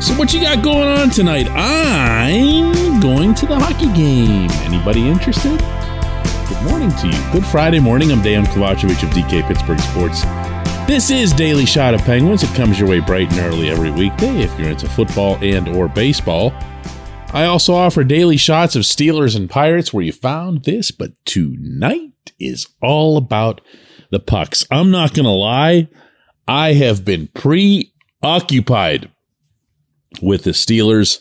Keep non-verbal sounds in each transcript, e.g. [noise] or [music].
So what you got going on tonight? I'm going to the hockey game. Anybody interested? Good morning to you. Good Friday morning. I'm Dan Kovacevic of DK Pittsburgh Sports. This is Daily Shot of Penguins. It comes your way bright and early every weekday if you're into football and or baseball. I also offer daily shots of Steelers and Pirates where you found this, but tonight is all about the pucks. I'm not going to lie. I have been preoccupied with the Steelers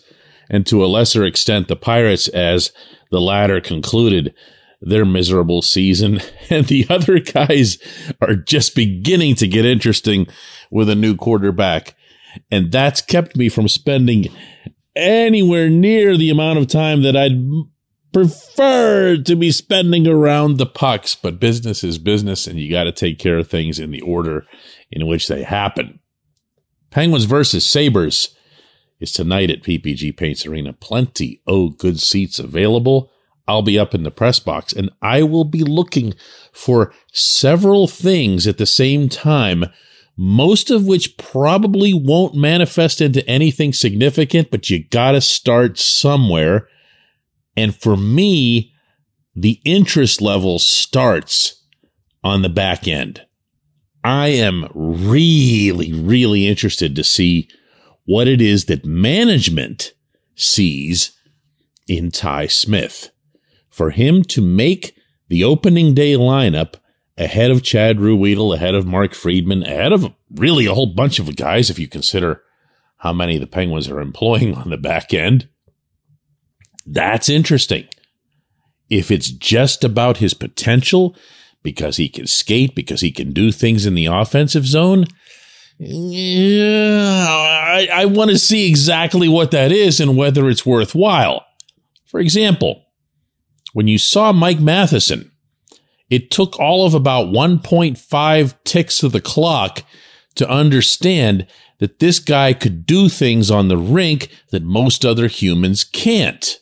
and to a lesser extent the Pirates as the latter concluded their miserable season. [laughs] And the other guys are just beginning to get interesting with a new quarterback. And that's kept me from spending anywhere near the amount of time that I'd prefer to be spending around the pucks. But business is business, and you got to take care of things in the order in which they happen. Penguins versus Sabres is tonight at PPG Paints Arena. Plenty oh good seats available. I'll be up in the press box and I will be looking for several things at the same time, most of which probably won't manifest into anything significant, but you gotta start somewhere. And for me, the interest level starts on the back end. I am really, really interested to see what it is that management sees in Ty Smith. For him to make the opening day lineup ahead of Chad Ruhwedel, ahead of Mark Friedman, ahead of really a whole bunch of guys, if you consider how many the Penguins are employing [laughs] on the back end, that's interesting. If it's just about his potential, because he can skate, because he can do things in the offensive zone, yeah, I, I want to see exactly what that is and whether it's worthwhile. For example, when you saw Mike Matheson, it took all of about 1.5 ticks of the clock to understand that this guy could do things on the rink that most other humans can't,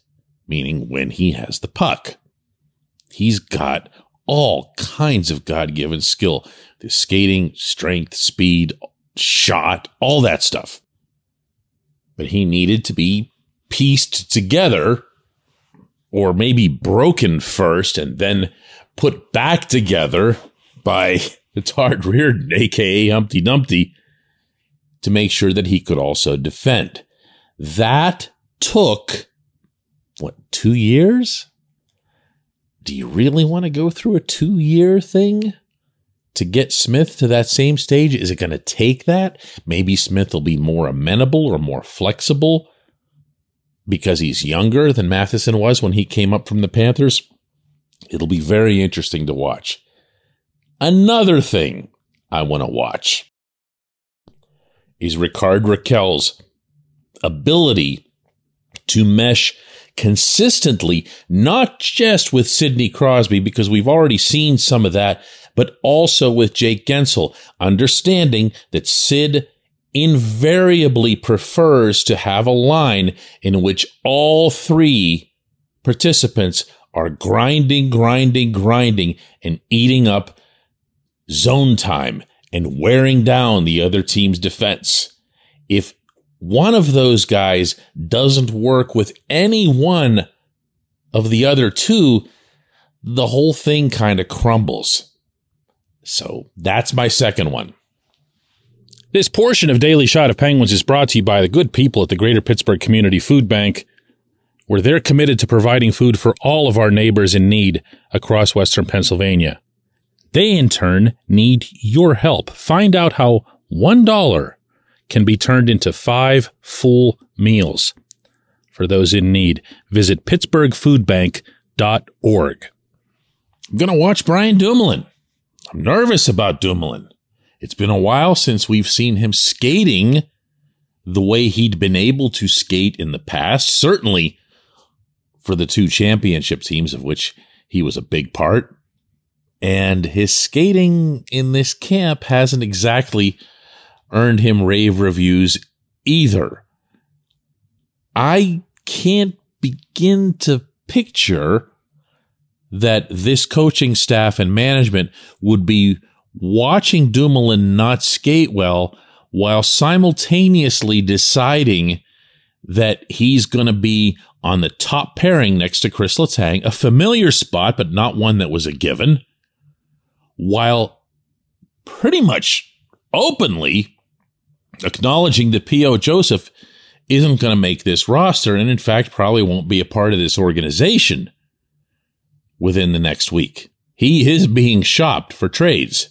meaning when he has the puck. He's got all kinds of God given skill the skating, strength, speed, shot, all that stuff. But he needed to be pieced together or maybe broken first and then put back together by [laughs] Todd Reirden, aka Humpty Dumpty, to make sure that he could also defend. That took, what, two years? Do you really want to go through a two year thing? To get Smith to that same stage? Is it going to take that? Maybe Smith will be more amenable or more flexible because he's younger than Matheson was when he came up from the Panthers. It'll be very interesting to watch. Another thing I want to watch is Rickard Rakell's ability to mesh consistently, not just with Sidney Crosby, because we've already seen some of that but also with Jake Guentzel, understanding that Sid invariably prefers to have a line in which all three participants are grinding, grinding, grinding, and eating up zone time and wearing down the other team's defense. If one of those guys doesn't work with any one of the other two, the whole thing kind of crumbles. So that's my second one. This portion of Daily Shot of Penguins is brought to you by the good people at the Greater Pittsburgh Community Food Bank, where they're committed to providing food for all of our neighbors in need across Western Pennsylvania. They, in turn, need your help. Find out how $1 can be turned into five full meals. For those in need, visit pittsburghfoodbank.org. I'm going to watch Brian Dumoulin. I'm nervous about Dumoulin. It's been a while since we've seen him skating the way he'd been able to skate in the past, certainly for the two championship teams of which he was a big part. And his skating in this camp hasn't exactly earned him rave reviews either. I can't begin to picture that this coaching staff and management would be watching Dumoulin not skate well while simultaneously deciding that he's going to be on the top pairing next to Chris Letang, a familiar spot, but not one that was a given, while pretty much openly acknowledging that P.O. Joseph isn't going to make this roster and, in fact, probably won't be a part of this organization within the next week. He is being shopped for trades.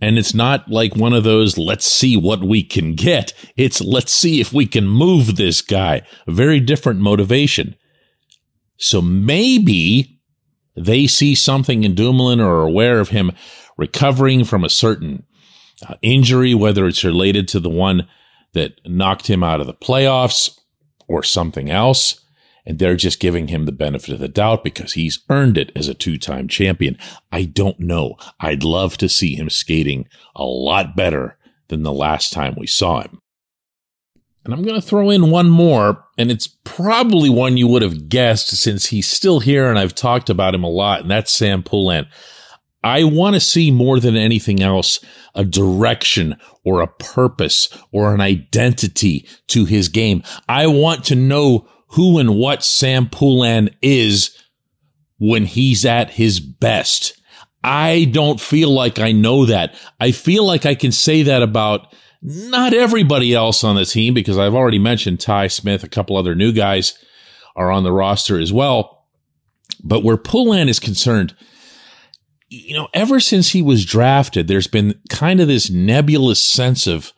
And it's not like one of those, let's see what we can get. It's let's see if we can move this guy. A very different motivation. So maybe they see something in Dumoulin or are aware of him recovering from a certain uh, injury, whether it's related to the one that knocked him out of the playoffs or something else. And they're just giving him the benefit of the doubt because he's earned it as a two time champion. I don't know. I'd love to see him skating a lot better than the last time we saw him. And I'm going to throw in one more, and it's probably one you would have guessed since he's still here and I've talked about him a lot, and that's Sam Poulin. I want to see more than anything else a direction or a purpose or an identity to his game. I want to know who and what Sam Poulin is when he's at his best. I don't feel like I know that. I feel like I can say that about not everybody else on the team because I've already mentioned Ty Smith, a couple other new guys are on the roster as well. But where Poulin is concerned, you know, ever since he was drafted, there's been kind of this nebulous sense of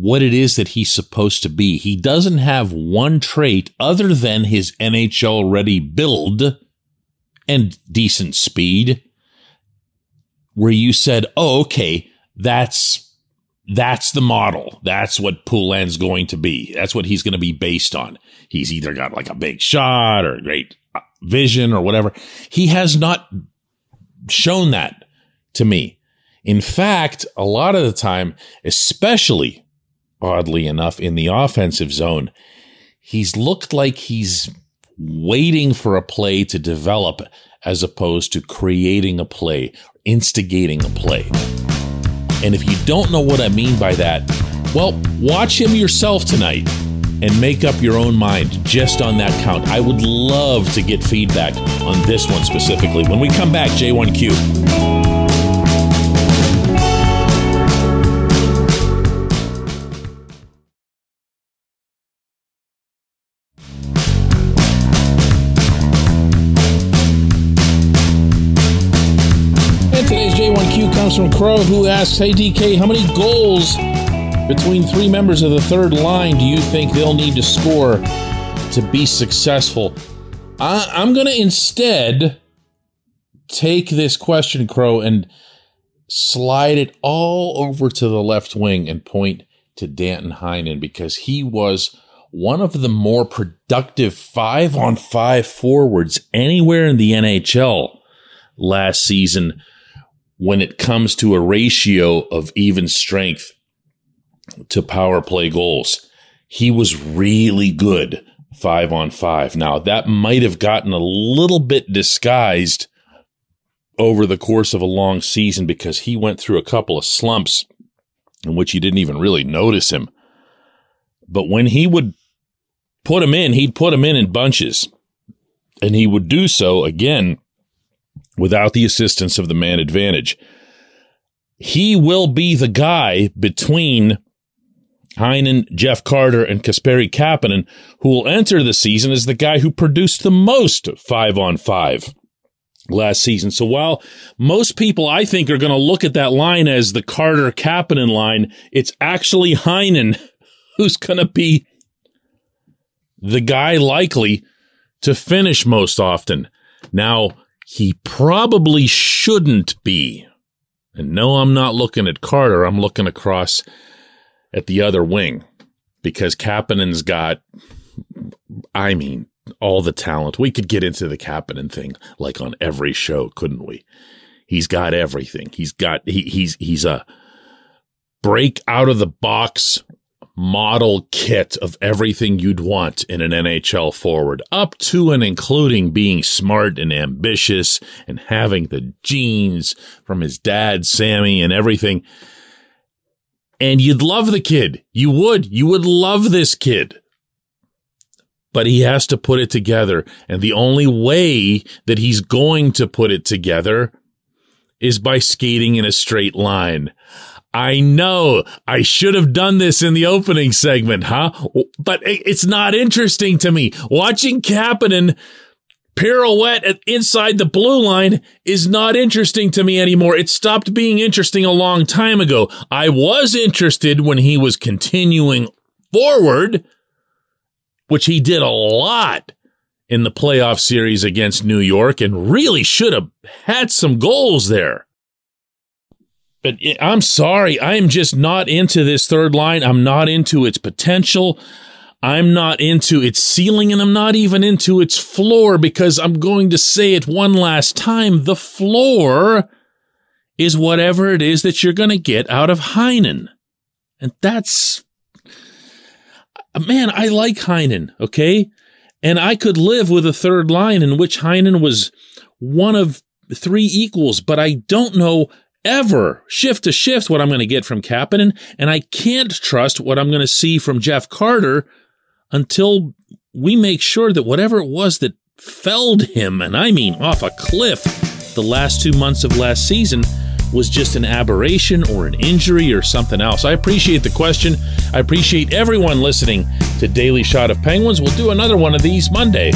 what it is that he's supposed to be. He doesn't have one trait other than his NHL ready build and decent speed where you said, "Oh, okay, that's that's the model. That's what Poulin's going to be. That's what he's going to be based on. He's either got like a big shot or great uh, vision or whatever. He has not shown that to me. In fact, a lot of the time, especially oddly enough in the offensive zone, he's looked like he's waiting for a play to develop as opposed to creating a play, instigating a play. And if you don't know what I mean by that, well, watch him yourself tonight and make up your own mind just on that count. I would love to get feedback on this one specifically. When we come back, J1Q. From Crow, who asks, Hey DK, how many goals between three members of the third line do you think they'll need to score to be successful? I, am going to instead take this question, Crow, and slide it all over to the left wing and point to Danton Heinen because he was one of the more productive five on five forwards anywhere in the NHL last season when it comes to a ratio of even strength to power play goals. He was really good five on five. Now, that might have gotten a little bit disguised over the course of a long season because he went through a couple of slumps in which you didn't even really notice him. But when he would put him in, he'd put him in in bunches. And he would do so again without the assistance of the man advantage. He will be the guy between Heinen, Jeff Carter, and Kasperi Kapanen, who will enter the season as the guy who produced the most five on five last season. So while most people, I think, are going to look at that line as the Carter Kapanen line, it's actually Heinen [laughs] who's going to be the guy likely to finish most often. Now, he probably shouldn't be. And no, I'm not looking at Carter. I'm looking across at the other wing because Kapanen's got, I mean, all the talent. We could get into the Kapanen thing like on every show, couldn't we? He's got everything. He's got he, he's he's a break out of the box model kit of everything you'd want in an NHL forward, up to and including being smart and ambitious and having the genes from his dad, Sami, and everything and you'd love the kid. You would. You would love this kid. but he has to put it together. And the only way that he's going to put it together is by skating in a straight line. I know I should have done this in the opening segment, huh? But it's not interesting to me. Watching Kapanen pirouette inside the blue line is not interesting to me anymore. It stopped being interesting a long time ago. I was interested when he was continuing forward, which he did a lot in the playoff series against New York and really should have had some goals there. But I'm sorry, I'm just not into this third line. I'm not into its potential. I'm not into its ceiling and I'm not even into its floor because I'm going to say it one last time. The floor is whatever it is that you're going to get out of Heinen. And that's, man, I like Heinen, okay? And I could live with a third line in which Heinen was one of three equals, but I don't know ever shift to shift what I'm going to get from Kapanen, and I can't trust what I'm going to see from Jeff Carter until we make sure that whatever it was that felled him, and I mean off a cliff, the last two months of last season was just an aberration or an injury or something else. I appreciate the question. I appreciate everyone listening to Daily Shot of Penguins. We'll do another one of these Monday.